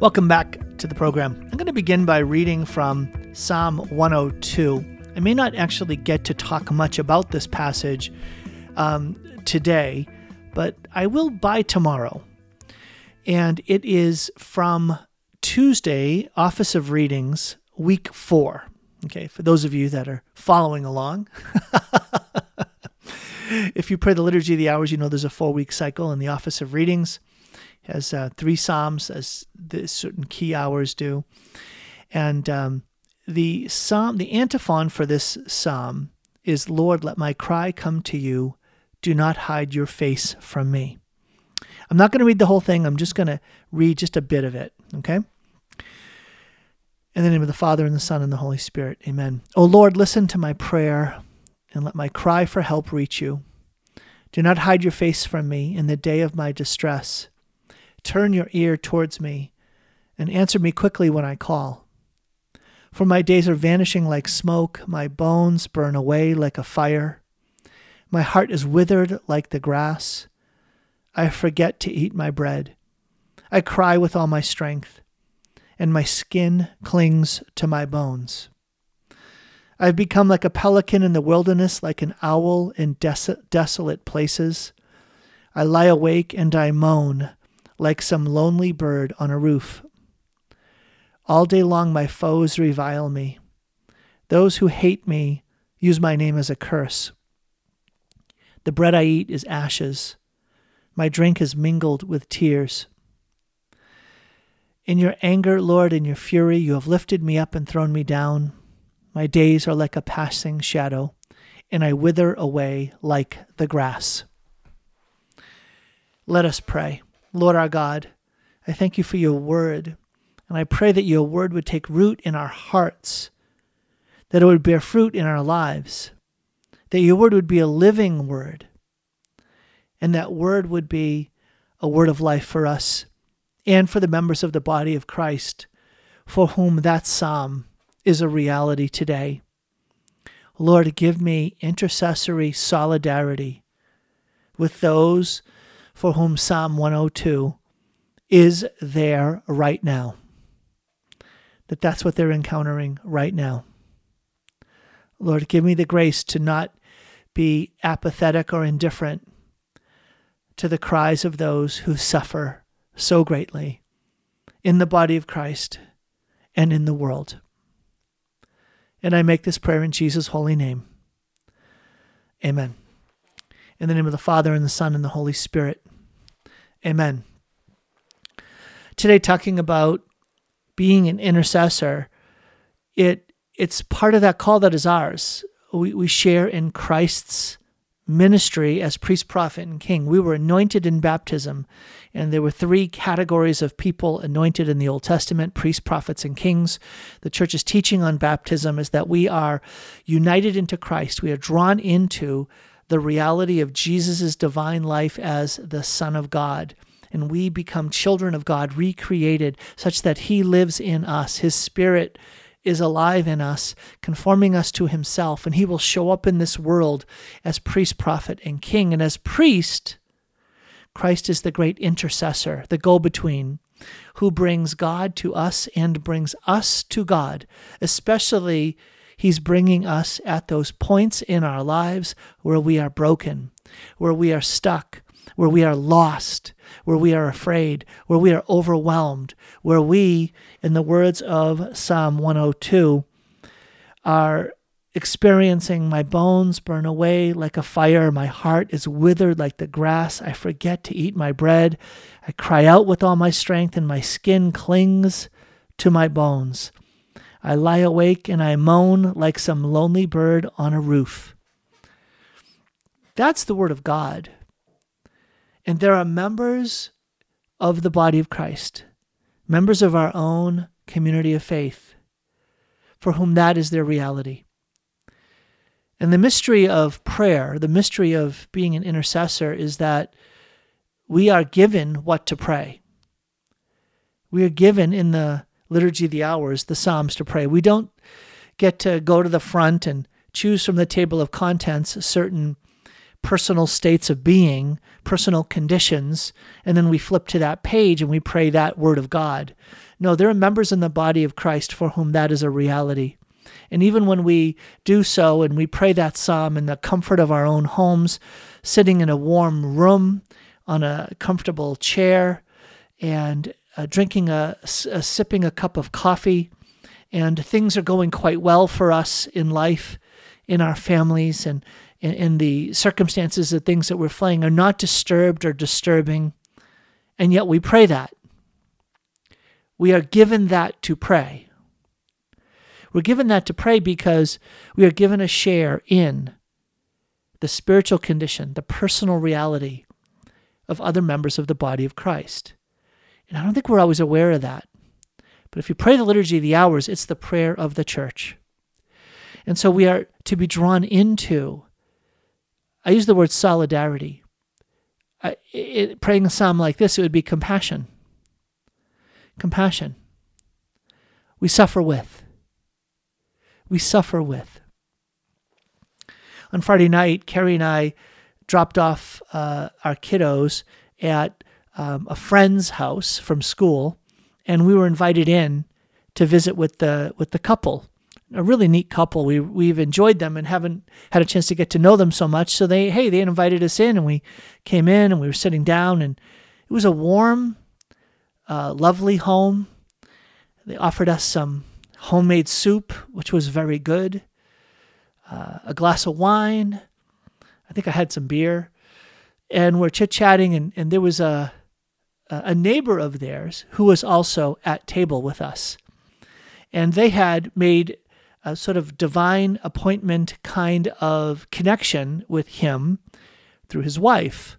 Welcome back to the program. I'm going to begin by reading from Psalm 102. I may not actually get to talk much about this passage um, today, but I will by tomorrow. And it is from Tuesday, Office of Readings, week four. Okay, for those of you that are following along. if you pray the Liturgy of the Hours, you know there's a four week cycle in the Office of Readings. Has uh, three Psalms, as the certain key hours do. And um, the psalm, the antiphon for this psalm is Lord, let my cry come to you. Do not hide your face from me. I'm not going to read the whole thing. I'm just going to read just a bit of it. Okay? In the name of the Father, and the Son, and the Holy Spirit. Amen. O Lord, listen to my prayer and let my cry for help reach you. Do not hide your face from me in the day of my distress. Turn your ear towards me and answer me quickly when I call. For my days are vanishing like smoke, my bones burn away like a fire. My heart is withered like the grass. I forget to eat my bread. I cry with all my strength, and my skin clings to my bones. I have become like a pelican in the wilderness, like an owl in des- desolate places. I lie awake and I moan, like some lonely bird on a roof. All day long, my foes revile me. Those who hate me use my name as a curse. The bread I eat is ashes. My drink is mingled with tears. In your anger, Lord, in your fury, you have lifted me up and thrown me down. My days are like a passing shadow, and I wither away like the grass. Let us pray. Lord our God, I thank you for your word, and I pray that your word would take root in our hearts, that it would bear fruit in our lives, that your word would be a living word, and that word would be a word of life for us and for the members of the body of Christ, for whom that psalm is a reality today. Lord, give me intercessory solidarity with those for whom Psalm 102 is there right now. That that's what they're encountering right now. Lord, give me the grace to not be apathetic or indifferent to the cries of those who suffer so greatly in the body of Christ and in the world. And I make this prayer in Jesus' holy name. Amen. In the name of the Father, and the Son, and the Holy Spirit. Amen. Today, talking about being an intercessor, it it's part of that call that is ours. We, we share in Christ's ministry as priest, prophet, and king. We were anointed in baptism, and there were three categories of people anointed in the Old Testament priests, prophets, and kings. The church's teaching on baptism is that we are united into Christ, we are drawn into the reality of Jesus' divine life as the Son of God. And we become children of God, recreated such that He lives in us. His Spirit is alive in us, conforming us to himself, and he will show up in this world as priest, prophet, and king. And as priest, Christ is the great intercessor, the go between, who brings God to us and brings us to God. Especially, he's bringing us at those points in our lives where we are broken, where we are stuck, where we are lost, where we are afraid, where we are overwhelmed, where we, in the words of Psalm 102, are experiencing my bones burn away like a fire, my heart is withered like the grass, I forget to eat my bread, I cry out with all my strength, and my skin clings to my bones. I lie awake and I moan like some lonely bird on a roof. That's the word of God. And there are members of the body of Christ, members of our own community of faith, for whom that is their reality. And the mystery of prayer, the mystery of being an intercessor, is that we are given what to pray. We are given in the Liturgy of the Hours the Psalms to pray. We don't get to go to the front and choose from the table of contents certain personal states of being, personal conditions, and then we flip to that page and we pray that word of God. No, there are members in the body of Christ for whom that is a reality. And even when we do so and we pray that psalm in the comfort of our own homes, sitting in a warm room on a comfortable chair and uh, drinking a, a, sipping a cup of coffee, and things are going quite well for us in life, in our families, and in, in the circumstances of things that we're fleeing are not disturbed or disturbing, and yet we pray that. We are given that to pray. We're given that to pray because we are given a share in the spiritual condition, the personal reality of other members of the body of Christ. And I don't think we're always aware of that. But if you pray the Liturgy of the Hours, it's the prayer of the church. And so we are to be drawn into, I use the word solidarity. I, it, praying a psalm like this, it would be compassion. Compassion. We suffer with. We suffer with. On Friday night, Carrie and I dropped off uh, our kiddos at um, a friend's house from school, and we were invited in to visit with the with the couple. A really neat couple. We we've enjoyed them and haven't had a chance to get to know them so much. So they hey they invited us in, and we came in and we were sitting down, and it was a warm, uh, lovely home. They offered us some homemade soup, which was very good. Uh, a glass of wine. I think I had some beer, and we're chit chatting, and, and there was a a neighbor of theirs who was also at table with us. And they had made a sort of divine appointment kind of connection with him through his wife.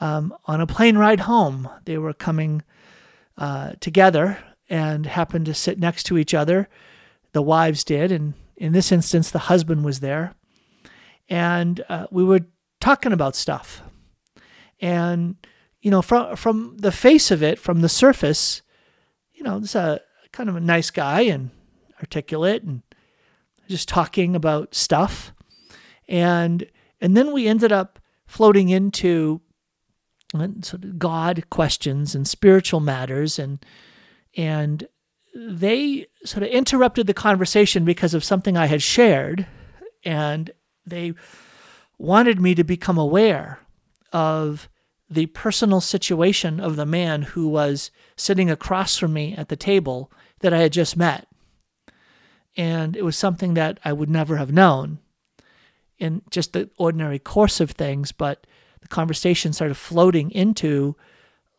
Um, on a plane ride home, they were coming uh, together and happened to sit next to each other. The wives did, and in this instance, the husband was there. And uh, we were talking about stuff. And you know, from from the face of it, from the surface, you know, this a kind of a nice guy and articulate and just talking about stuff. And and then we ended up floating into uh, sort of God questions and spiritual matters and and they sort of interrupted the conversation because of something I had shared and they wanted me to become aware of the personal situation of the man who was sitting across from me at the table that I had just met. And it was something that I would never have known in just the ordinary course of things, but the conversation started floating into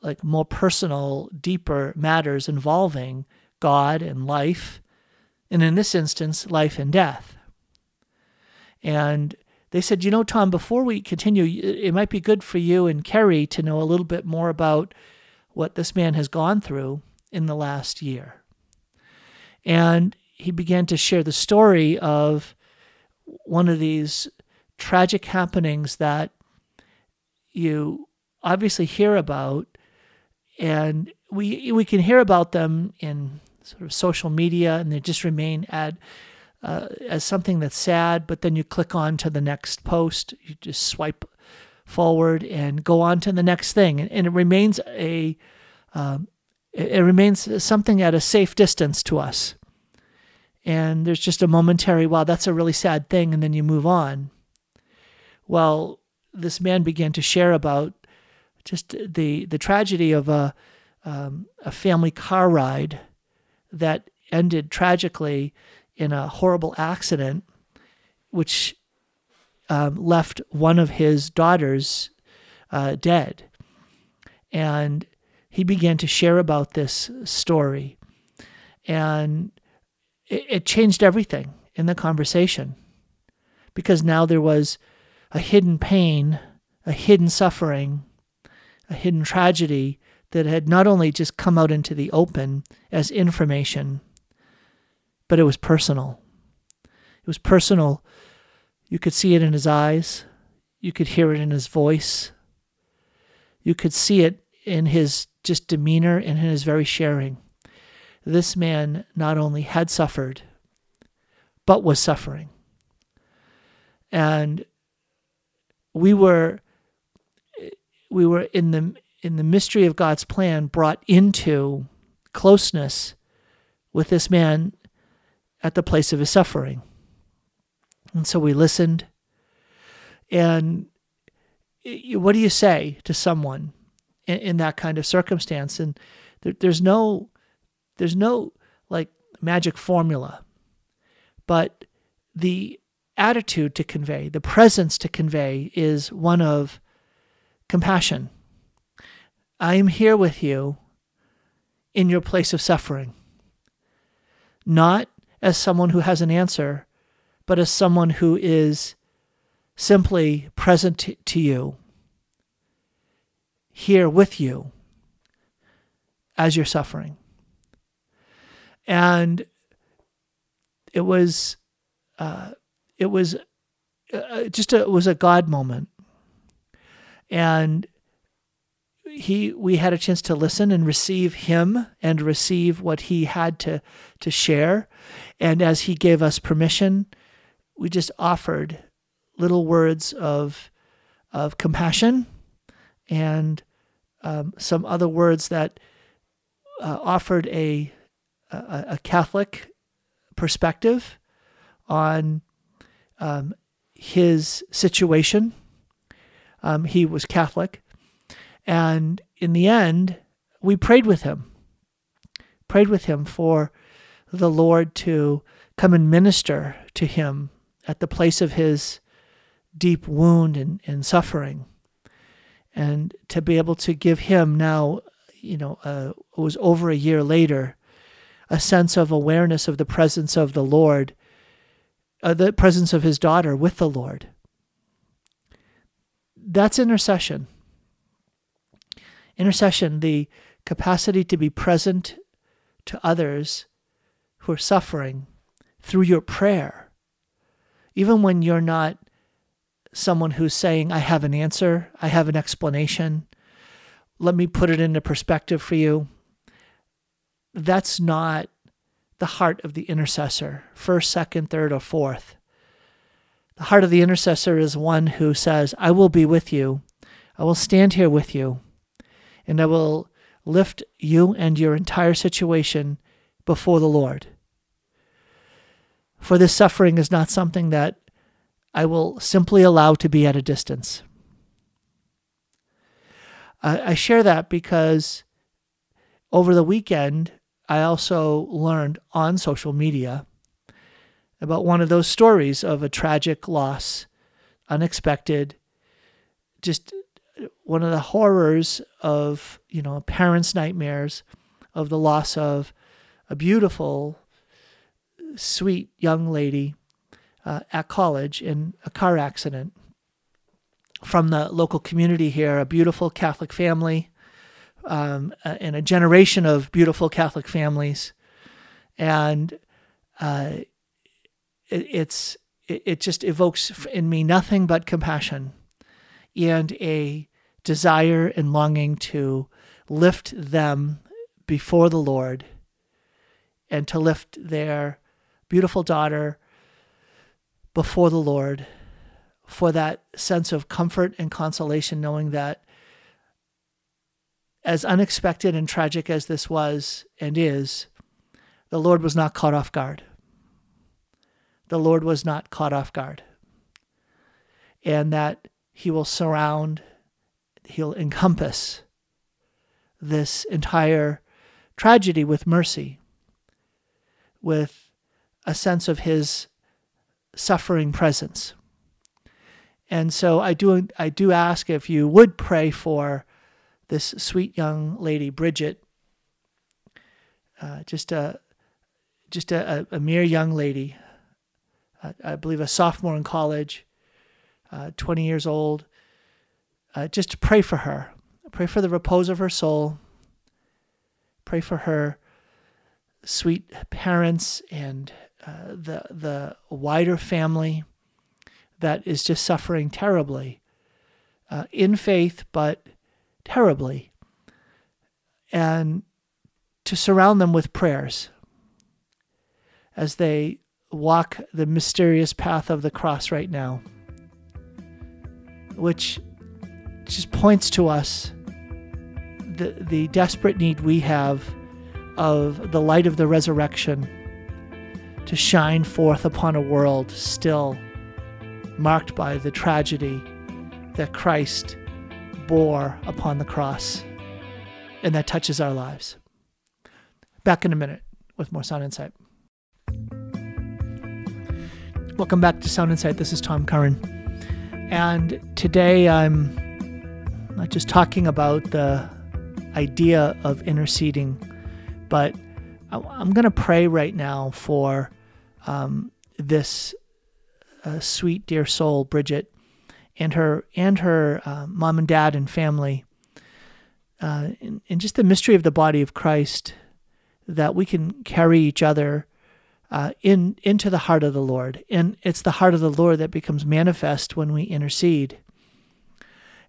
like more personal, deeper matters involving God and life, and in this instance, life and death. And they said, you know, Tom, before we continue, it might be good for you and Kerry to know a little bit more about what this man has gone through in the last year. And he began to share the story of one of these tragic happenings that you obviously hear about and we we can hear about them in sort of social media and they just remain at uh, as something that's sad, but then you click on to the next post. You just swipe forward and go on to the next thing, and, and it remains a um, it, it remains something at a safe distance to us. And there's just a momentary, wow, that's a really sad thing, and then you move on. Well, this man began to share about just the the tragedy of a um, a family car ride that ended tragically in a horrible accident, which um, left one of his daughters uh, dead. And he began to share about this story. And it, it changed everything in the conversation because now there was a hidden pain, a hidden suffering, a hidden tragedy that had not only just come out into the open as information, but it was personal. It was personal. You could see it in his eyes, you could hear it in his voice, you could see it in his just demeanor and in his very sharing. This man not only had suffered, but was suffering. And we were we were in the in the mystery of God's plan brought into closeness with this man at the place of his suffering. And so we listened. And what do you say to someone in, in that kind of circumstance? And there, there's no, there's no like magic formula, but the attitude to convey, the presence to convey is one of compassion. I am here with you in your place of suffering, not as someone who has an answer, but as someone who is simply present to you, here with you as you're suffering. And it was, uh, it was uh, just a, it was a God moment, and he we had a chance to listen and receive him and receive what he had to to share and as he gave us permission we just offered little words of of compassion and um, some other words that uh, offered a, a, a Catholic perspective on um, his situation. Um, he was Catholic, and in the end, we prayed with him, prayed with him for the Lord to come and minister to him at the place of his deep wound and, and suffering. And to be able to give him now, you know, uh, it was over a year later, a sense of awareness of the presence of the Lord, uh, the presence of his daughter with the Lord. That's intercession. Intercession, the capacity to be present to others who are suffering through your prayer, even when you're not someone who's saying, I have an answer, I have an explanation, let me put it into perspective for you. That's not the heart of the intercessor, first, second, third, or fourth. The heart of the intercessor is one who says, I will be with you. I will stand here with you and I will lift you and your entire situation before the Lord. For this suffering is not something that I will simply allow to be at a distance. I share that because over the weekend, I also learned on social media about one of those stories of a tragic loss, unexpected, just one of the horrors of you know parents' nightmares of the loss of a beautiful, sweet young lady uh, at college in a car accident from the local community here, a beautiful Catholic family, um, and a generation of beautiful Catholic families, and uh, it, it's it, it just evokes in me nothing but compassion and a desire and longing to lift them before the Lord and to lift their beautiful daughter before the Lord for that sense of comfort and consolation, knowing that as unexpected and tragic as this was and is, the Lord was not caught off guard. The Lord was not caught off guard. And that He will surround he'll encompass this entire tragedy with mercy, with a sense of his suffering presence. And so I do I do ask if you would pray for this sweet young lady, Bridget, uh, just a just a, a, mere young lady, uh, I believe a sophomore in college, uh, 20 years old, uh, just to pray for her. Pray for the repose of her soul. Pray for her sweet parents and uh, the the wider family that is just suffering terribly uh, in faith, but terribly, and to surround them with prayers as they walk the mysterious path of the cross right now. which just points to us the, the desperate need we have of the light of the resurrection to shine forth upon a world still marked by the tragedy that Christ bore upon the cross and that touches our lives. Back in a minute with more Sound Insight. Welcome back to Sound Insight. This is Tom Curran. And today I'm just talking about the idea of interceding, but I'm going to pray right now for um, this uh, sweet, dear soul, Bridget, and her and her uh, mom and dad and family, uh, and, and, just the mystery of the body of Christ, that we can carry each other uh, in into the heart of the Lord, and it's the heart of the Lord that becomes manifest when we intercede.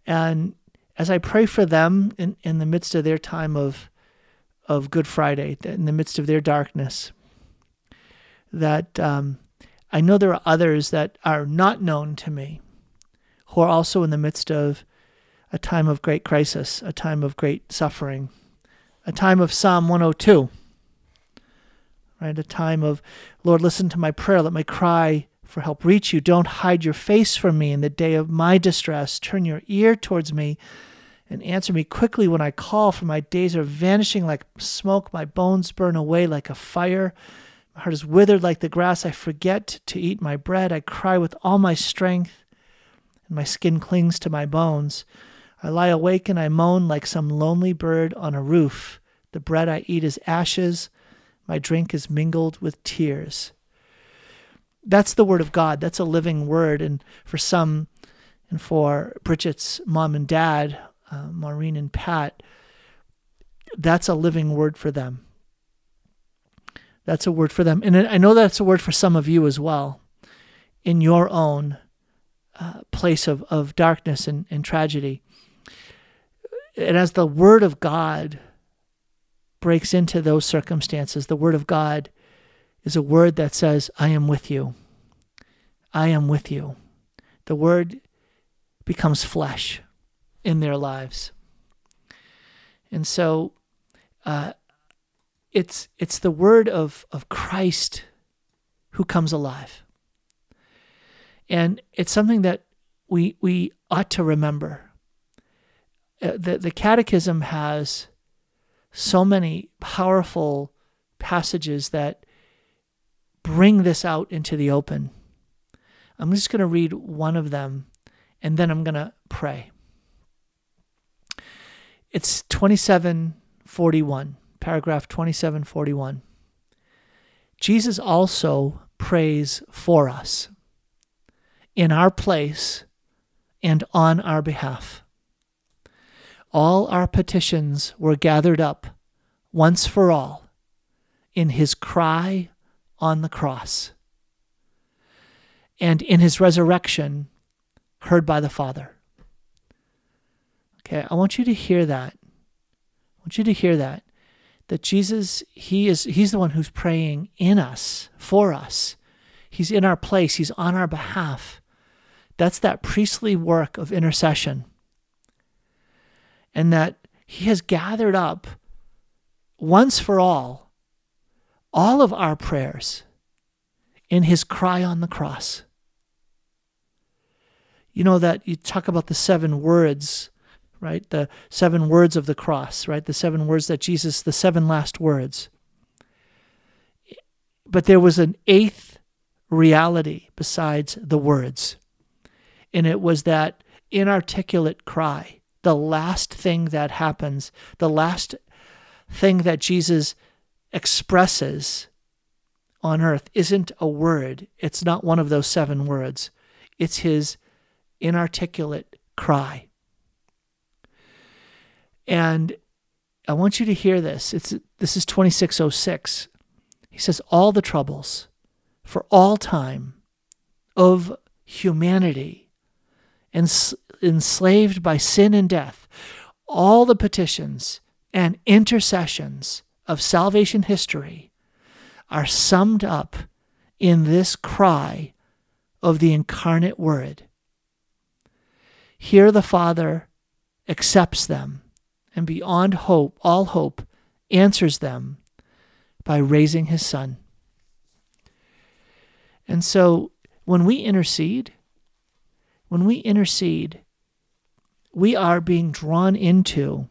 And as I pray for them in, in the midst of their time of of Good Friday, in the midst of their darkness, that um, I know there are others that are not known to me who are also in the midst of a time of great crisis, a time of great suffering, a time of Psalm 102 right? A time of, Lord, listen to my prayer. Let my cry for help reach you. Don't hide your face from me in the day of my distress. Turn your ear towards me and answer me quickly when I call, for my days are vanishing like smoke. My bones burn away like a fire. My heart is withered like the grass. I forget to eat my bread. I cry with all my strength, and my skin clings to my bones. I lie awake and I moan like some lonely bird on a roof. The bread I eat is ashes. My drink is mingled with tears. That's the word of God. That's a living word. And for some, and for Bridget's mom and dad, uh, Maureen and Pat, that's a living word for them. That's a word for them. And I know that's a word for some of you as well in your own uh, place of, of darkness and, and tragedy. And as the word of God breaks into those circumstances, the Word of God is a word that says, I am with you. I am with you. The Word becomes flesh in their lives. And so uh, it's, it's the Word of, of Christ who comes alive. And it's something that we, we ought to remember. Uh, the, the Catechism has so many powerful passages that bring this out into the open. I'm just going to read one of them and then I'm going to pray. It's 2741, paragraph 2741. Jesus also prays for us in our place and on our behalf all our petitions were gathered up once for all in his cry on the cross and in his resurrection heard by the Father. Okay, I want you to hear that. I want you to hear that. That Jesus, he is he's the one who's praying in us, for us. He's in our place, he's on our behalf. That's that priestly work of intercession and that He has gathered up once for all all of our prayers in His cry on the cross. You know that you talk about the seven words, right? The seven words of the cross, right? The seven words that Jesus, the seven last words. But there was an eighth reality besides the words, and it was that inarticulate cry the last thing that happens, the last thing that Jesus expresses on earth isn't a word. It's not one of those seven words. It's his inarticulate cry. And I want you to hear this. It's this is 2606. He says all the troubles for all time of humanity and enslaved by sin and death, all the petitions and intercessions of salvation history are summed up in this cry of the incarnate Word. Here the Father accepts them and beyond hope, all hope, answers them by raising his Son. And so when we intercede, when we intercede, we are being drawn into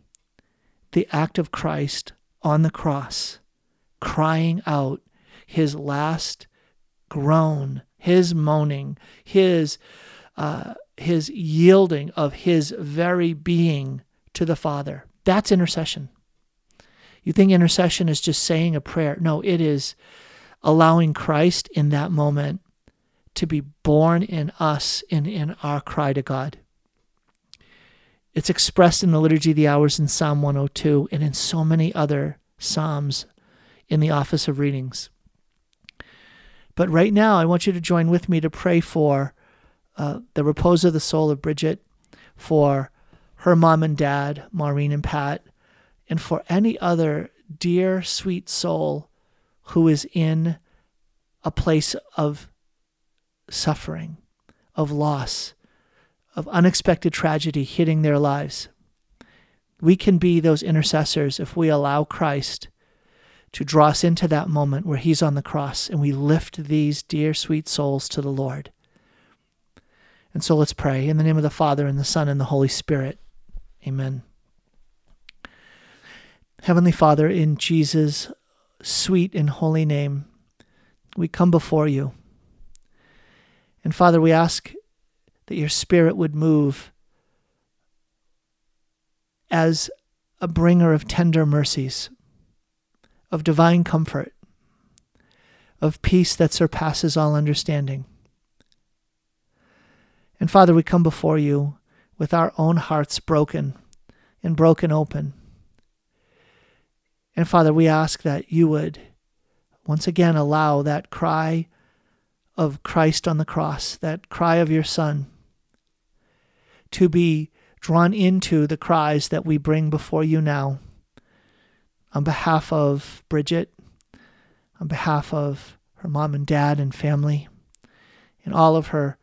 the act of Christ on the cross, crying out his last groan, his moaning, his uh, his yielding of his very being to the Father. That's intercession. You think intercession is just saying a prayer? No, it is allowing Christ in that moment to be born in us in, in our cry to God. It's expressed in the Liturgy of the Hours in Psalm 102 and in so many other Psalms in the Office of Readings. But right now, I want you to join with me to pray for uh, the repose of the soul of Bridget, for her mom and dad, Maureen and Pat, and for any other dear, sweet soul who is in a place of suffering, of loss, of unexpected tragedy hitting their lives. We can be those intercessors if we allow Christ to draw us into that moment where He's on the cross and we lift these dear, sweet souls to the Lord. And so let's pray in the name of the Father, and the Son, and the Holy Spirit. Amen. Heavenly Father, in Jesus' sweet and holy name, we come before you. And Father, we ask that your Spirit would move as a bringer of tender mercies, of divine comfort, of peace that surpasses all understanding. And Father, we come before you with our own hearts broken and broken open. And Father, we ask that you would once again allow that cry of Christ on the cross, that cry of your Son, to be drawn into the cries that we bring before you now. On behalf of Bridget, on behalf of her mom and dad and family, and all of her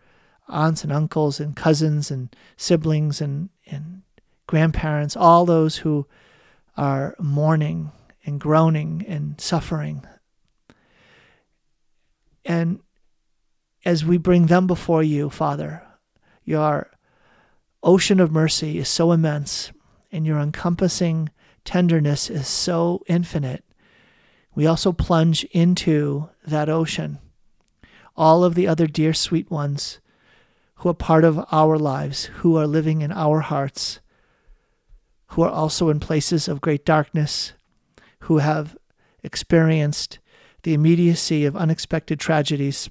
aunts and uncles and cousins and siblings and, and grandparents, all those who are mourning and groaning and suffering. And as we bring them before you, Father, your ocean of mercy is so immense and your encompassing tenderness is so infinite. We also plunge into that ocean all of the other dear sweet ones who are part of our lives, who are living in our hearts, who are also in places of great darkness, who have experienced the immediacy of unexpected tragedies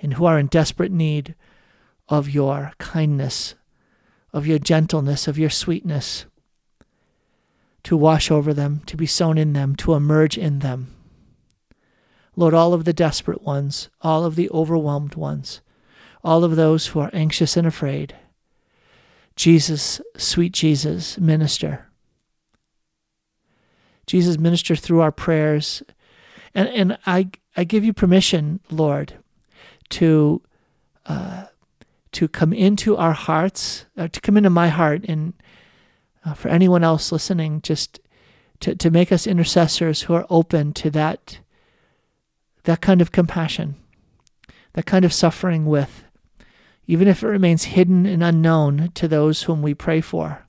and who are in desperate need of your kindness, of your gentleness, of your sweetness, to wash over them, to be sown in them, to emerge in them. Lord, all of the desperate ones, all of the overwhelmed ones, all of those who are anxious and afraid, Jesus, sweet Jesus, minister. Jesus, minister through our prayers. And, and I, I give you permission, Lord, to uh, to come into our hearts, uh, to come into my heart, and uh, for anyone else listening, just to, to make us intercessors who are open to that that kind of compassion, that kind of suffering with, even if it remains hidden and unknown to those whom we pray for.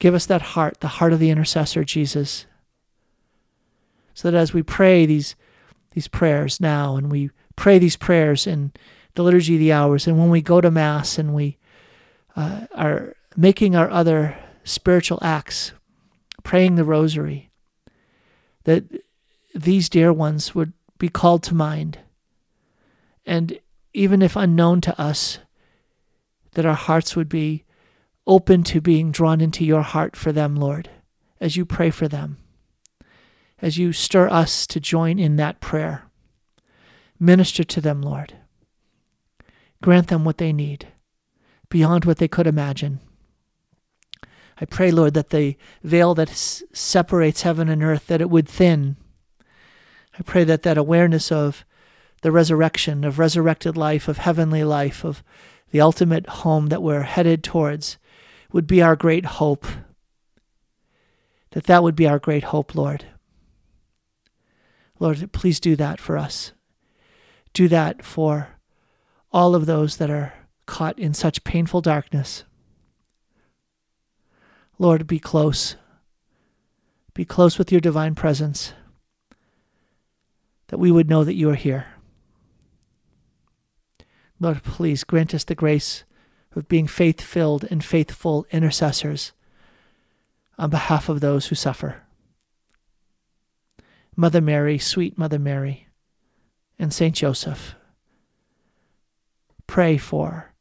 Give us that heart, the heart of the intercessor, Jesus, so that as we pray these these prayers now and we pray these prayers in the liturgy of the hours, and when we go to Mass and we uh, are making our other spiritual acts, praying the rosary, that these dear ones would be called to mind. And even if unknown to us, that our hearts would be open to being drawn into your heart for them, Lord, as you pray for them, as you stir us to join in that prayer. Minister to them, Lord. Grant them what they need, beyond what they could imagine. I pray, Lord, that the veil that separates heaven and earth, that it would thin. I pray that that awareness of the resurrection, of resurrected life, of heavenly life, of the ultimate home that we're headed towards would be our great hope. That that would be our great hope, Lord. Lord, please do that for us. Do that for all of those that are caught in such painful darkness. Lord, be close. Be close with your divine presence, that we would know that you are here. Lord, please grant us the grace of being faith filled and faithful intercessors on behalf of those who suffer. Mother Mary, sweet Mother Mary, and Saint Joseph, pray for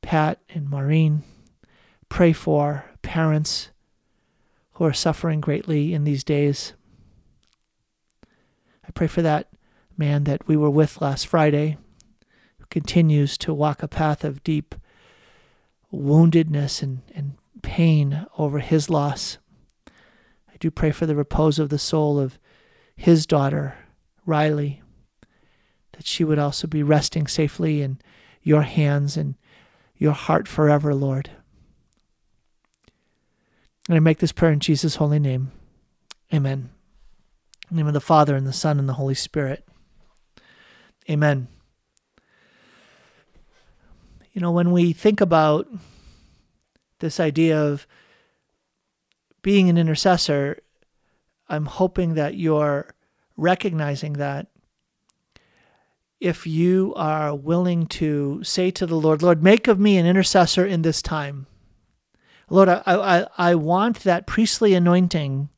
Pat and Maureen. Pray for parents who are suffering greatly in these days. I pray for that man that we were with last Friday continues to walk a path of deep woundedness and, and pain over his loss. I do pray for the repose of the soul of his daughter, Riley, that she would also be resting safely in your hands and your heart forever, Lord. And I make this prayer in Jesus' holy name. Amen. In the name of the Father, and the Son, and the Holy Spirit. Amen. You know, when we think about this idea of being an intercessor, I'm hoping that you're recognizing that if you are willing to say to the Lord, Lord, make of me an intercessor in this time. Lord, I, I, I want that priestly anointing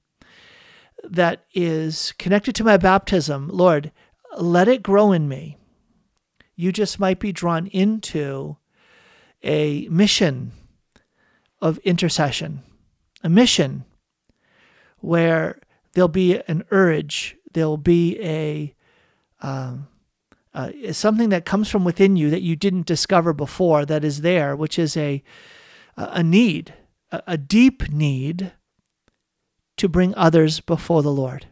that is connected to my baptism. Lord, let it grow in me. You just might be drawn into a mission of intercession, a mission where there'll be an urge, there'll be a um, uh, something that comes from within you that you didn't discover before that is there, which is a a need, a deep need to bring others before the Lord.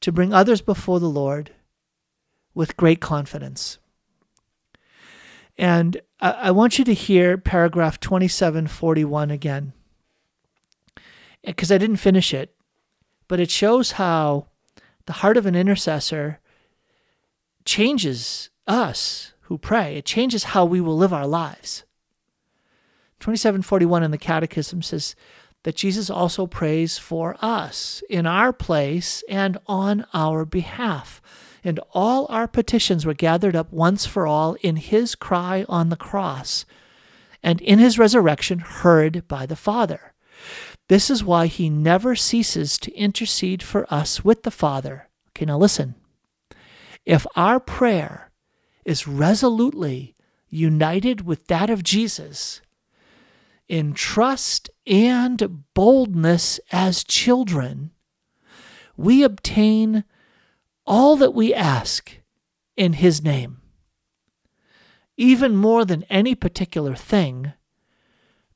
To bring others before the Lord with great confidence. And I, want you to hear paragraph 2741 again, because I didn't finish it, but it shows how the heart of an intercessor changes us who pray. It changes how we will live our lives. 2741 in the Catechism says that Jesus also prays for us in our place and on our behalf. And all our petitions were gathered up once for all in his cry on the cross, and in his resurrection heard by the Father. This is why he never ceases to intercede for us with the Father. Okay, now listen. If our prayer is resolutely united with that of Jesus, in trust and boldness as children, we obtain all that we ask in His name. Even more than any particular thing,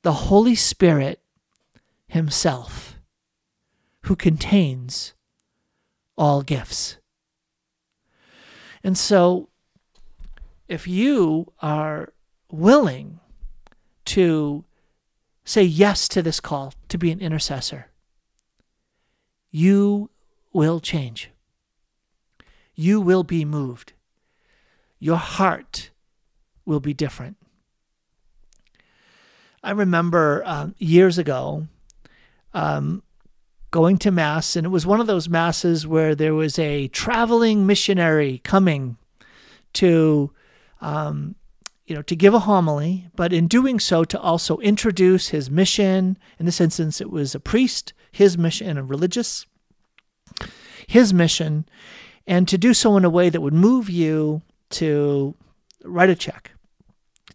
the Holy Spirit Himself, who contains all gifts. And so, if you are willing to say yes to this call to be an intercessor, you will change. You will be moved. Your heart will be different. I remember um, years ago um, going to Mass, and it was one of those Masses where there was a traveling missionary coming to um, you know, to give a homily, but in doing so, to also introduce his mission. In this instance, it was a priest, his mission, and a religious, his mission, and to do so in a way that would move you to write a check,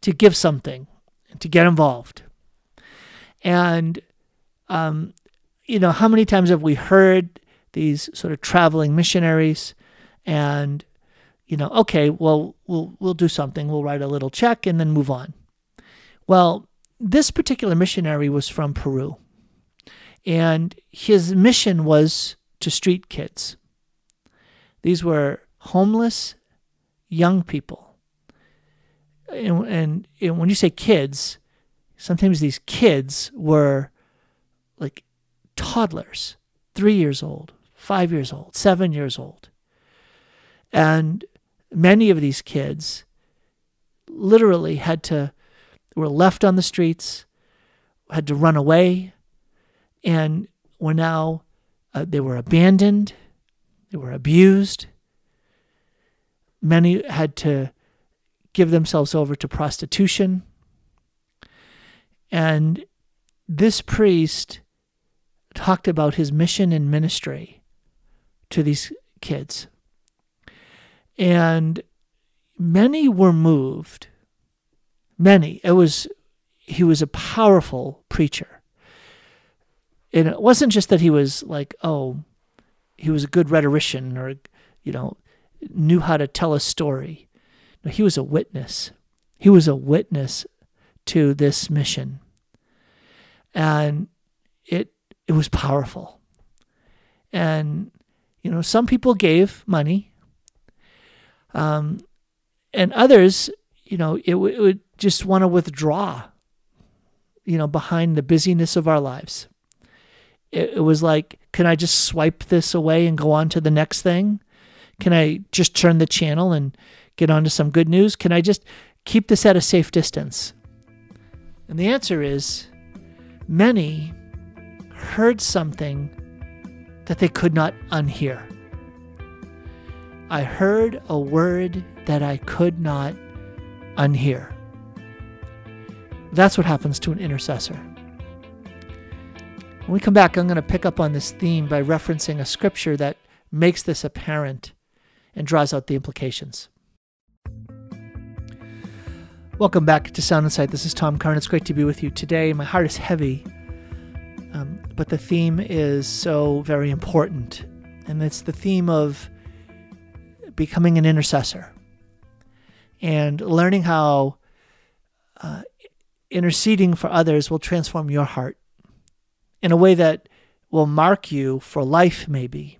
to give something, to get involved. And, um, you know, how many times have we heard these sort of traveling missionaries and you know, okay, well, we'll we'll do something. We'll write a little check and then move on. Well, this particular missionary was from Peru, and his mission was to street kids. These were homeless young people, and, and, and when you say kids, sometimes these kids were like toddlers, three years old, five years old, seven years old. And many of these kids literally had to, were left on the streets, had to run away, and were now, uh, they were abandoned, they were abused. Many had to give themselves over to prostitution. And this priest talked about his mission and ministry to these kids. And many were moved. Many. It was he was a powerful preacher. And it wasn't just that he was like, oh, he was a good rhetorician or, you know, knew how to tell a story. No, he was a witness. He was a witness to this mission. And it it was powerful. And you know, some people gave money. Um, and others, you know, it, w- it would just want to withdraw, you know, behind the busyness of our lives. It, it was like, can I just swipe this away and go on to the next thing? Can I just turn the channel and get on to some good news? Can I just keep this at a safe distance? And the answer is many heard something that they could not unhear. I heard a word that I could not unhear. That's what happens to an intercessor. When we come back, I'm going to pick up on this theme by referencing a scripture that makes this apparent and draws out the implications. Welcome back to Sound Insight. This is Tom Curran. It's great to be with you today. My heart is heavy, um, but the theme is so very important. And it's the theme of becoming an intercessor and learning how uh, interceding for others will transform your heart in a way that will mark you for life, maybe.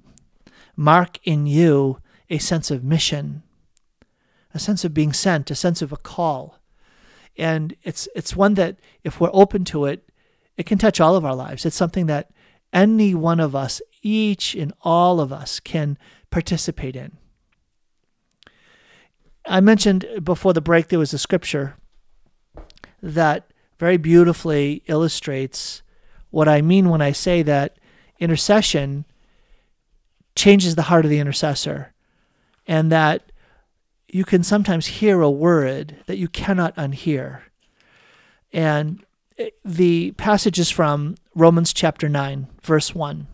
Mark in you a sense of mission, a sense of being sent, a sense of a call. And it's it's one that if we're open to it, it can touch all of our lives. It's something that any one of us, each and all of us can participate in. I mentioned before the break there was a scripture that very beautifully illustrates what I mean when I say that intercession changes the heart of the intercessor and that you can sometimes hear a word that you cannot unhear. And eh, the passage is from Romans chapter 9, verse 1.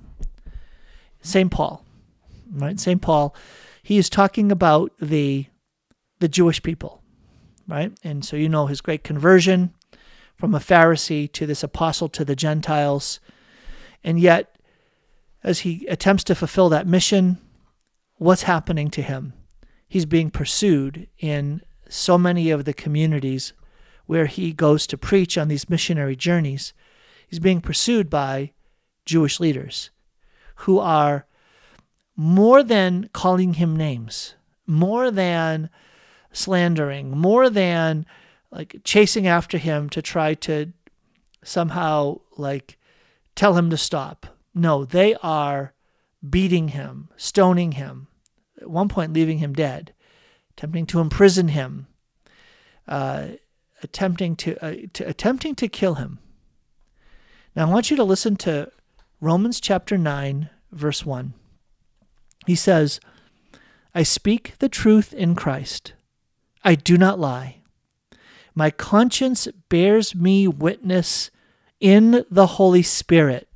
St. Paul, right? St. Paul, he is talking about the the Jewish people, right? And so you know his great conversion from a Pharisee to this apostle to the Gentiles. And yet, as he attempts to fulfill that mission, what's happening to him? He's being pursued in so many of the communities where he goes to preach on these missionary journeys. He's being pursued by Jewish leaders who are more than calling him names, more than slandering, more than like chasing after him to try to somehow like tell him to stop. No, they are beating him, stoning him, at one point leaving him dead, attempting to imprison him, uh, attempting to, uh, to attempting to kill him. Now I want you to listen to Romans chapter 9 verse 1. He says, I speak the truth in Christ. I do not lie. My conscience bears me witness in the Holy Spirit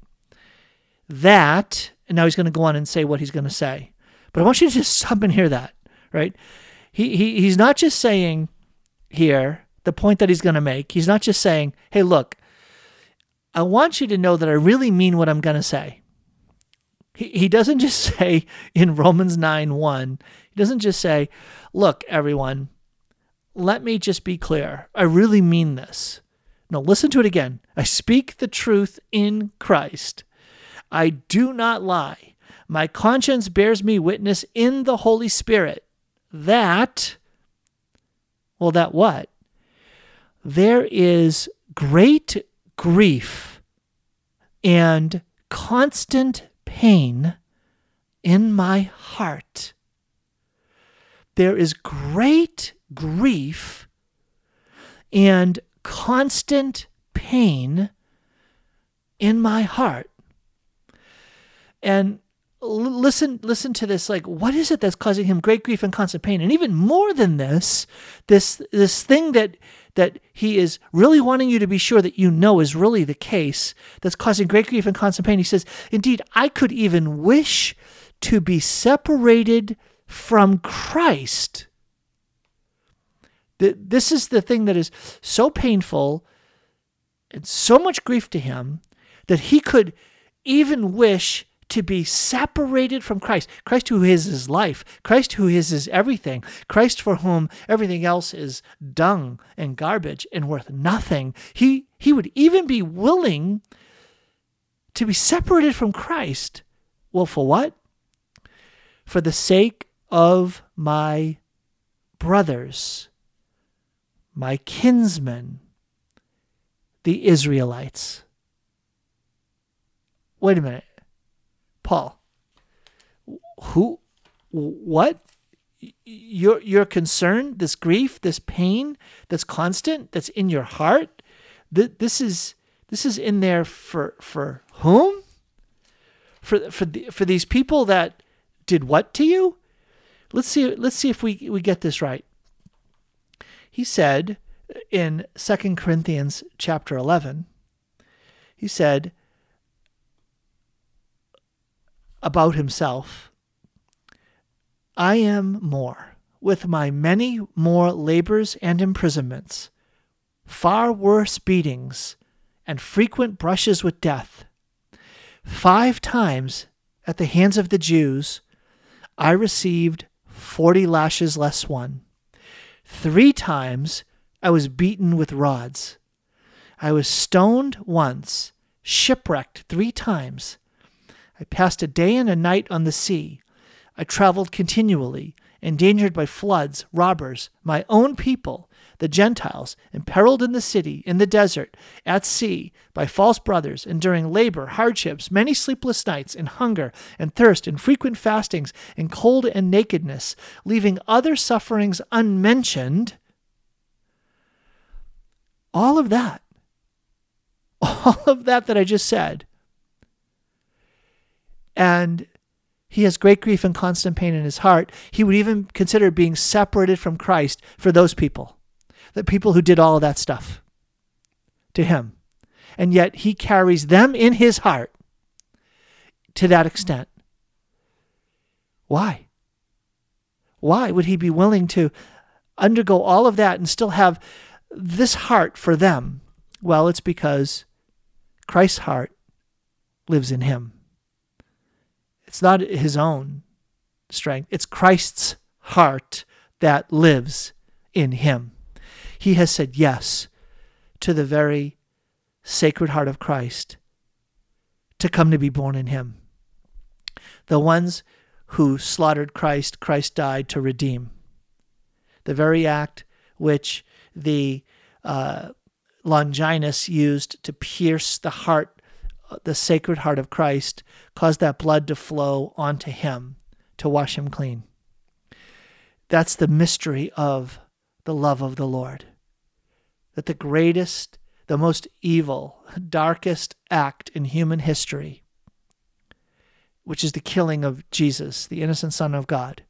that, and now he's going to go on and say what he's going to say. But I want you to just stop and hear that, right? He, he, he's not just saying here the point that he's going to make. He's not just saying, hey, look, I want you to know that I really mean what I'm going to say. He, he doesn't just say in Romans 9 1, he doesn't just say, look, everyone, let me just be clear. I really mean this. Now, listen to it again. I speak the truth in Christ. I do not lie. My conscience bears me witness in the Holy Spirit that, well, that what? there is great grief and constant pain in my heart. There is great grief and constant pain in my heart. And listen listen to this like what is it that's causing him great grief and constant pain and even more than this this this thing that that he is really wanting you to be sure that you know is really the case that's causing great grief and constant pain he says indeed i could even wish to be separated from christ this is the thing that is so painful and so much grief to him that he could even wish to be separated from Christ. Christ who is his life, Christ who is his everything, Christ for whom everything else is dung and garbage and worth nothing. He he would even be willing to be separated from Christ. Well, for what? For the sake of my brothers, my kinsmen, the Israelites. Wait a minute. Paul, who, what? Your, your concern, this grief, this pain that's constant, that's in your heart, th- this is this is in there for for whom? For for the, for these people that did what to you? Let's see let's see if we we get this right. He said in Second Corinthians chapter 11, he said, about himself I am more, with my many more labors and imprisonments, far worse beatings, and frequent brushes with death. Five times at the hands of the Jews, I received forty lashes less one. Three times I was beaten with rods. I was stoned once, shipwrecked three times. I passed a day and a night on the sea. I traveled continually, endangered by floods, robbers, my own people, the Gentiles, imperiled in the city, in the desert, at sea, by false brothers, enduring labor, hardships, many sleepless nights, and hunger, and thirst, and frequent fastings, and cold and nakedness, leaving other sufferings unmentioned. All of that, all of that that I just said, and he has great grief and constant pain in his heart. He would even consider being separated from Christ for those people, the people who did all of that stuff to him. And yet he carries them in his heart to that extent. Why? Why would he be willing to undergo all of that and still have this heart for them? Well, it's because Christ's heart lives in him. It's not his own strength, it's Christ's heart that lives in him. He has said yes to the very sacred heart of Christ to come to be born in him. The ones who slaughtered Christ, Christ died to redeem. The very act which the uh, Longinus used to pierce the heart the sacred heart of Christ caused that blood to flow onto him to wash him clean. That's the mystery of the love of the Lord. That the greatest, the most evil, darkest act in human history, which is the killing of Jesus, the innocent Son of God,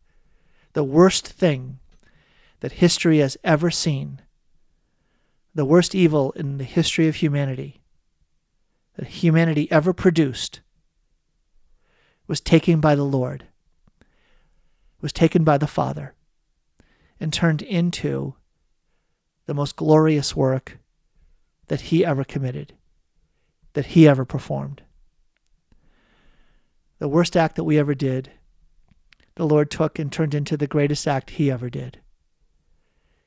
the worst thing that history has ever seen, the worst evil in the history of humanity, that humanity ever produced was taken by the Lord, was taken by the Father, and turned into the most glorious work that He ever committed, that He ever performed. The worst act that we ever did, the Lord took and turned into the greatest act He ever did.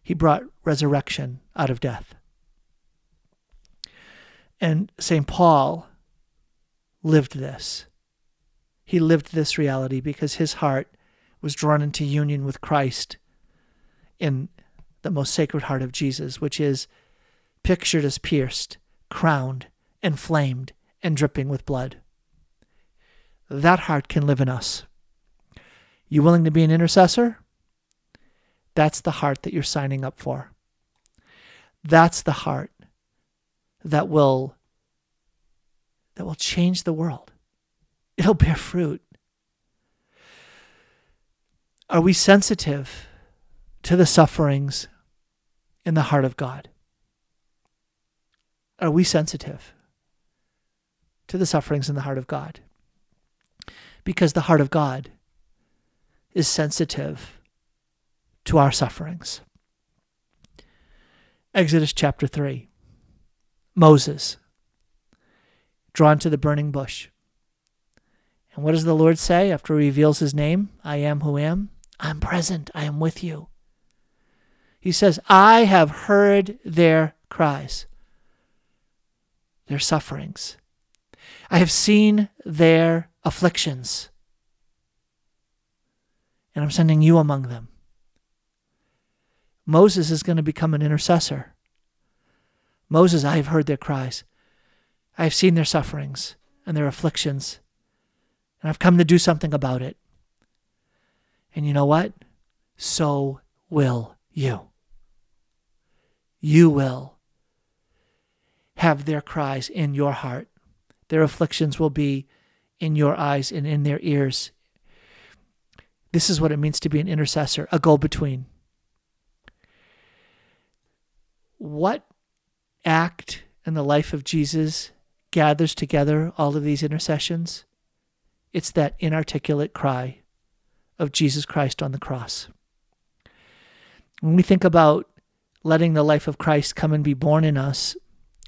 He brought resurrection out of death. And St. Paul lived this. He lived this reality because his heart was drawn into union with Christ in the most sacred heart of Jesus, which is pictured as pierced, crowned, inflamed, and dripping with blood. That heart can live in us. You willing to be an intercessor? That's the heart that you're signing up for. That's the heart that will that will change the world. It'll bear fruit. Are we sensitive to the sufferings in the heart of God? Are we sensitive to the sufferings in the heart of God? Because the heart of God is sensitive to our sufferings. Exodus chapter 3. Moses, drawn to the burning bush. And what does the Lord say after he reveals his name? I am who I am. I'm present. I am with you. He says, I have heard their cries, their sufferings. I have seen their afflictions. And I'm sending you among them. Moses is going to become an intercessor. Moses, I have heard their cries. I have seen their sufferings and their afflictions, and I've come to do something about it. And you know what? So will you. You will have their cries in your heart. Their afflictions will be in your eyes and in their ears. This is what it means to be an intercessor, a go between. What act in the life of Jesus gathers together all of these intercessions? It's that inarticulate cry of Jesus Christ on the cross. When we think about letting the life of Christ come and be born in us,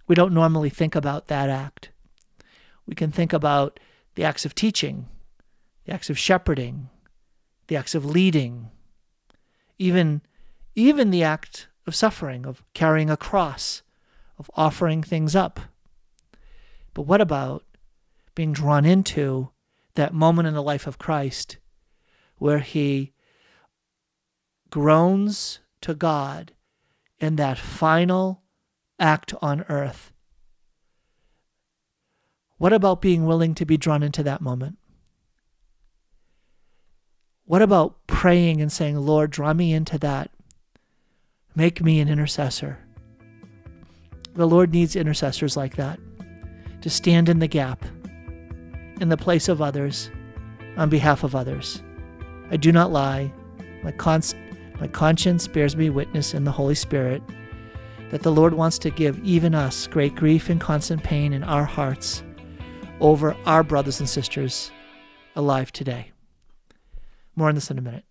we don't normally think about that act. We can think about the acts of teaching, the acts of shepherding, the acts of leading, even, even the act of suffering, of carrying a cross, of offering things up. But what about being drawn into that moment in the life of Christ where he groans to God in that final act on earth? What about being willing to be drawn into that moment? What about praying and saying, Lord, draw me into that? Make me an intercessor. The Lord needs intercessors like that to stand in the gap, in the place of others, on behalf of others. I do not lie. My, cons- my conscience bears me witness in the Holy Spirit that the Lord wants to give even us great grief and constant pain in our hearts over our brothers and sisters alive today. More on this in a minute.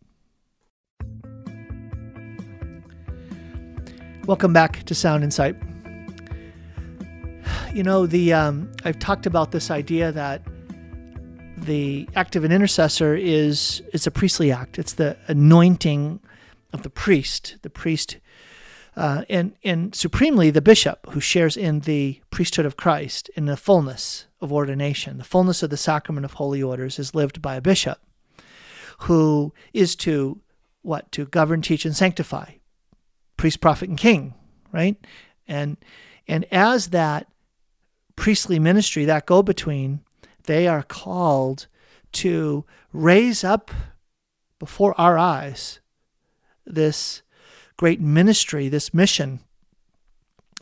Welcome back to Sound Insight. You know, the um, I've talked about this idea that the act of an intercessor is it's a priestly act. It's the anointing of the priest, the priest, uh, and and supremely the bishop who shares in the priesthood of Christ in the fullness of ordination. The fullness of the sacrament of holy orders is lived by a bishop, who is to what to govern, teach, and sanctify, priest, prophet, and king, right? And and as that priestly ministry, that go between, they are called to raise up before our eyes this great ministry, this mission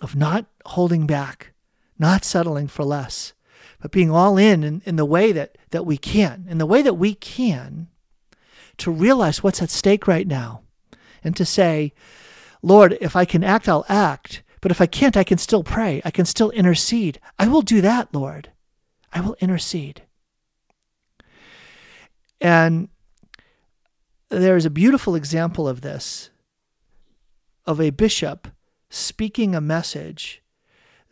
of not holding back, not settling for less, but being all in, in in, the way that, that we can, in the way that we can, to realize what's at stake right now and to say, Lord, if I can act, I'll act. But if I can't, I can still pray. I can still intercede. I will do that, Lord. I will intercede. And there is a beautiful example of this of a bishop speaking a message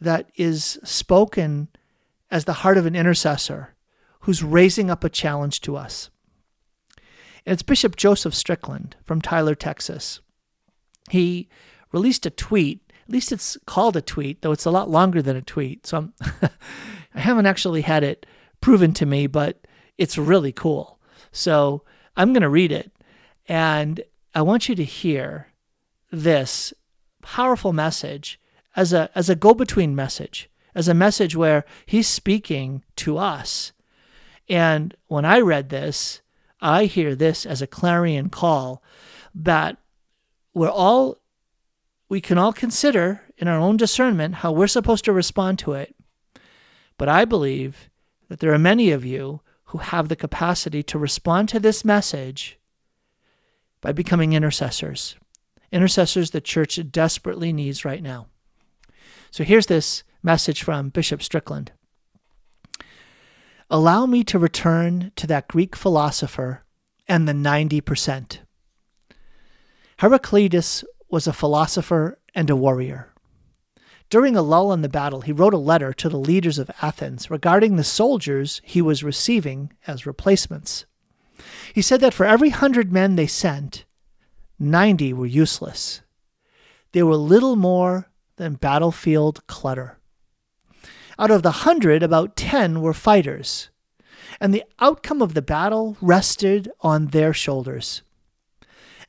that is spoken as the heart of an intercessor who's raising up a challenge to us. And it's Bishop Joseph Strickland from Tyler, Texas. He released a tweet. At least it's called a tweet, though it's a lot longer than a tweet. So I haven't actually had it proven to me, but it's really cool. So I'm going to read it. And I want you to hear this powerful message as a as a go-between message, as a message where he's speaking to us. And when I read this, I hear this as a clarion call that we're all we can all consider in our own discernment how we're supposed to respond to it. But I believe that there are many of you who have the capacity to respond to this message by becoming intercessors. Intercessors the church desperately needs right now. So here's this message from Bishop Strickland. Allow me to return to that Greek philosopher and the 90%. Heraclitus was a philosopher and a warrior. During a lull in the battle, he wrote a letter to the leaders of Athens regarding the soldiers he was receiving as replacements. He said that for every hundred men they sent, 90 were useless. They were little more than battlefield clutter. Out of the hundred, about 10 were fighters, and the outcome of the battle rested on their shoulders.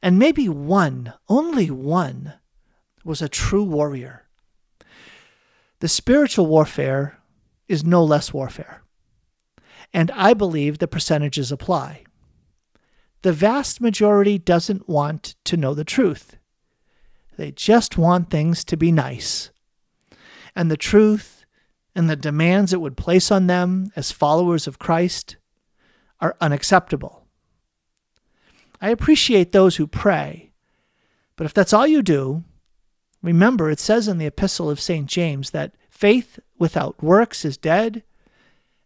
And maybe one, only one, was a true warrior. The spiritual warfare is no less warfare. And I believe the percentages apply. The vast majority doesn't want to know the truth. They just want things to be nice. And the truth and the demands it would place on them as followers of Christ are unacceptable. I appreciate those who pray, but if that's all you do, Remember, it says in the Epistle of St. James that faith without works is dead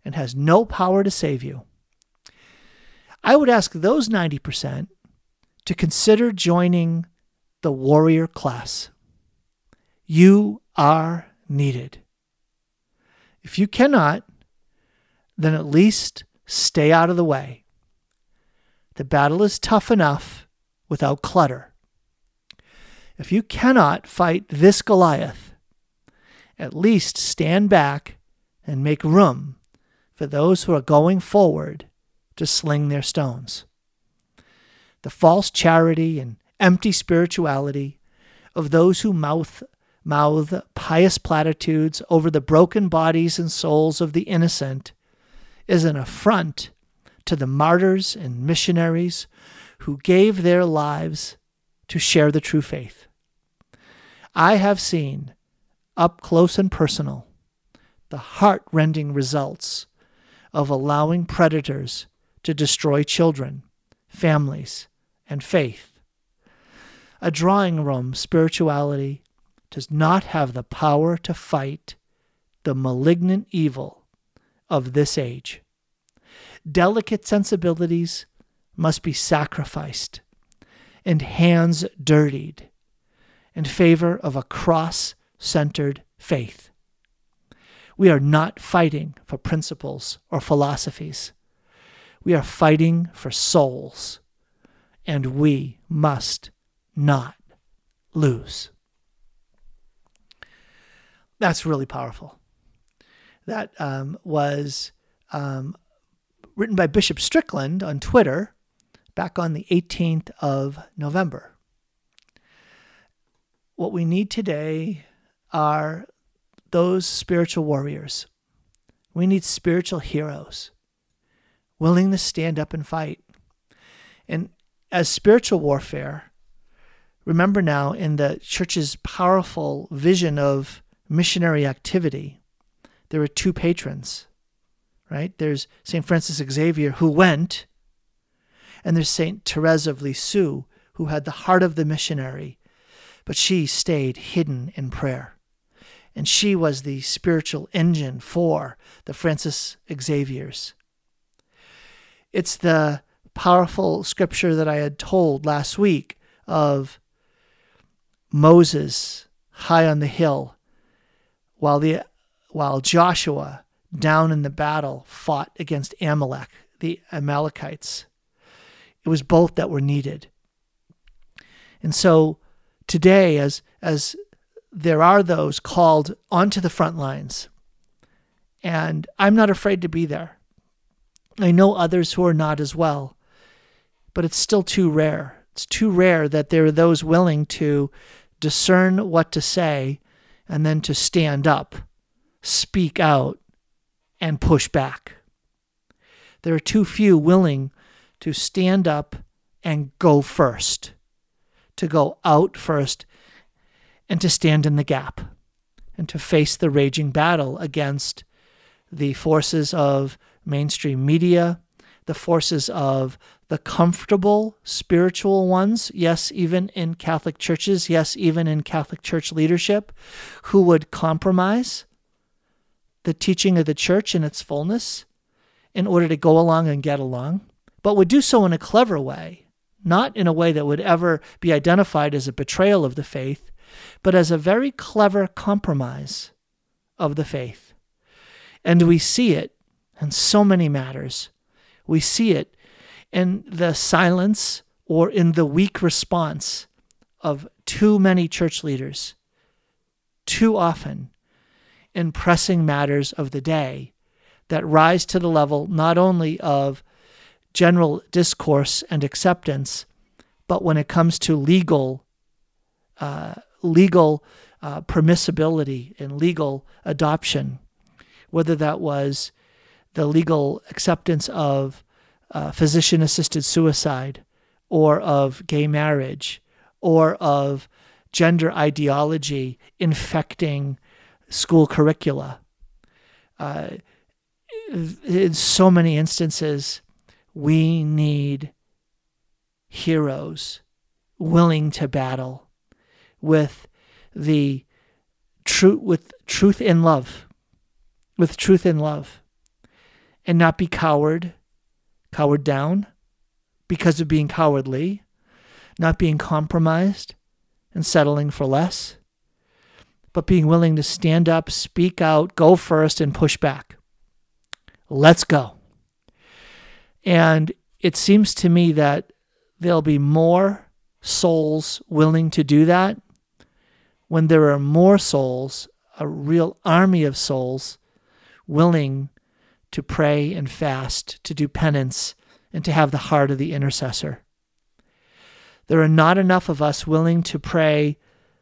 and has no power to save you. I would ask those 90% to consider joining the warrior class. You are needed. If you cannot, then at least stay out of the way. The battle is tough enough without clutter. If you cannot fight this Goliath, at least stand back and make room for those who are going forward to sling their stones. The false charity and empty spirituality of those who mouth, mouth pious platitudes over the broken bodies and souls of the innocent is an affront to the martyrs and missionaries who gave their lives to share the true faith. I have seen, up close and personal, the heart rending results of allowing predators to destroy children, families, and faith. A drawing room spirituality does not have the power to fight the malignant evil of this age. Delicate sensibilities must be sacrificed and hands dirtied in favor of a cross centered faith. We are not fighting for principles or philosophies. We are fighting for souls, and we must not lose. That's really powerful. That um, was um, written by Bishop Strickland on Twitter back on the 18th of November. What we need today are those spiritual warriors. We need spiritual heroes willing to stand up and fight. And as spiritual warfare, remember now in the church's powerful vision of missionary activity, there are two patrons, right? There's St. Francis Xavier, who went, and there's St. Therese of Lisieux, who had the heart of the missionary but she stayed hidden in prayer. And she was the spiritual engine for the Francis Xaviers. It's the powerful scripture that I had told last week of Moses high on the hill while the while Joshua down in the battle fought against Amalek, the Amalekites. It was both that were needed. And so today as as there are those called onto the front lines. And I'm not afraid to be there. I know others who are not as well, but it's still too rare. It's too rare that there are those willing to discern what to say and then to stand up, speak out, and push back. There are too few willing to stand up and go first, to go out first, and to stand in the gap, and to face the raging battle against the forces of mainstream media, the forces of the comfortable spiritual ones, yes, even in Catholic churches, yes, even in Catholic church leadership, who would compromise the teaching of the church in its fullness in order to go along and get along, but would do so in a clever way, not in a way that would ever be identified as a betrayal of the faith, but as a very clever compromise of the faith. And we see it in so many matters. We see it in the silence or in the weak response of too many church leaders, too often in pressing matters of the day that rise to the level not only of general discourse and acceptance, but when it comes to legal, uh, legal uh, permissibility and legal adoption, whether that was the legal acceptance of uh, physician assisted suicide or of gay marriage or of gender ideology infecting school curricula. Uh, in so many instances, we need heroes willing to battle with the truth with truth in love with truth in love and not be coward cowered down because of being cowardly not being compromised and settling for less but being willing to stand up speak out go first and push back. Let's go and it seems to me that there'll be more souls willing to do that when there are more souls, a real army of souls, willing to pray and fast, to do penance, and to have the heart of the intercessor. There are not enough of us willing to pray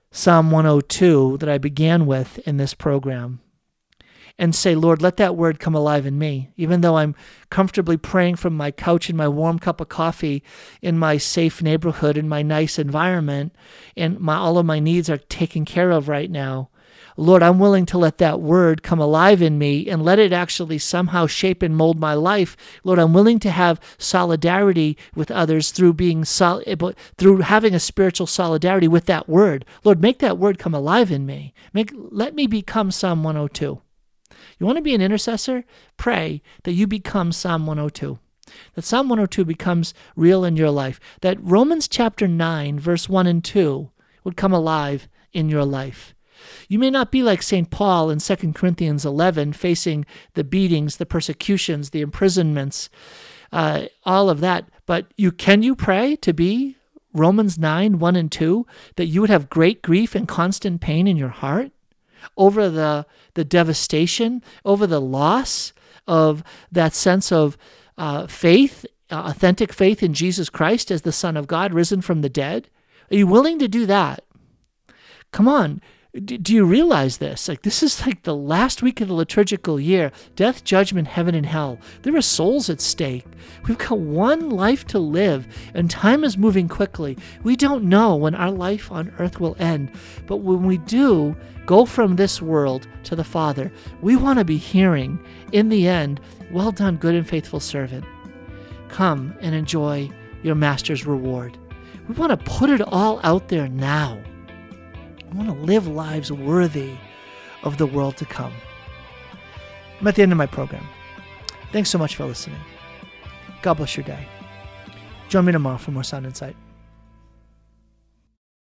Psalm 102 that I began with in this program and say, Lord, let that word come alive in me. Even though I'm comfortably praying from my couch in my warm cup of coffee in my safe neighborhood, in my nice environment, and my, all of my needs are taken care of right now. Lord, I'm willing to let that word come alive in me and let it actually somehow shape and mold my life. Lord, I'm willing to have solidarity with others through being sol- eh, through having a spiritual solidarity with that word. Lord, make that word come alive in me. Make let me become Psalm 102. You want to be an intercessor? Pray that you become Psalm 102. That Psalm 102 becomes real in your life. That Romans chapter 9, verse 1 and 2 would come alive in your life. You may not be like St. Paul in 2 Corinthians 11, facing the beatings, the persecutions, the imprisonments, uh, all of that. But you can you pray to be Romans 9, 1 and 2, that you would have great grief and constant pain in your heart? Over the, the devastation, over the loss of that sense of uh, faith, uh, authentic faith in Jesus Christ as the Son of God risen from the dead? Are you willing to do that? Come on, do you realize this? Like, this is like the last week of the liturgical year death, judgment, heaven, and hell. There are souls at stake. We've got one life to live, and time is moving quickly. We don't know when our life on earth will end, but when we do go from this world to the Father, we want to be hearing, in the end, well done, good and faithful servant. Come and enjoy your Master's reward. We want to put it all out there now. I want to live lives worthy of the world to come. I'm at the end of my program. Thanks so much for listening. God bless your day. Join me tomorrow for more Sound Insight.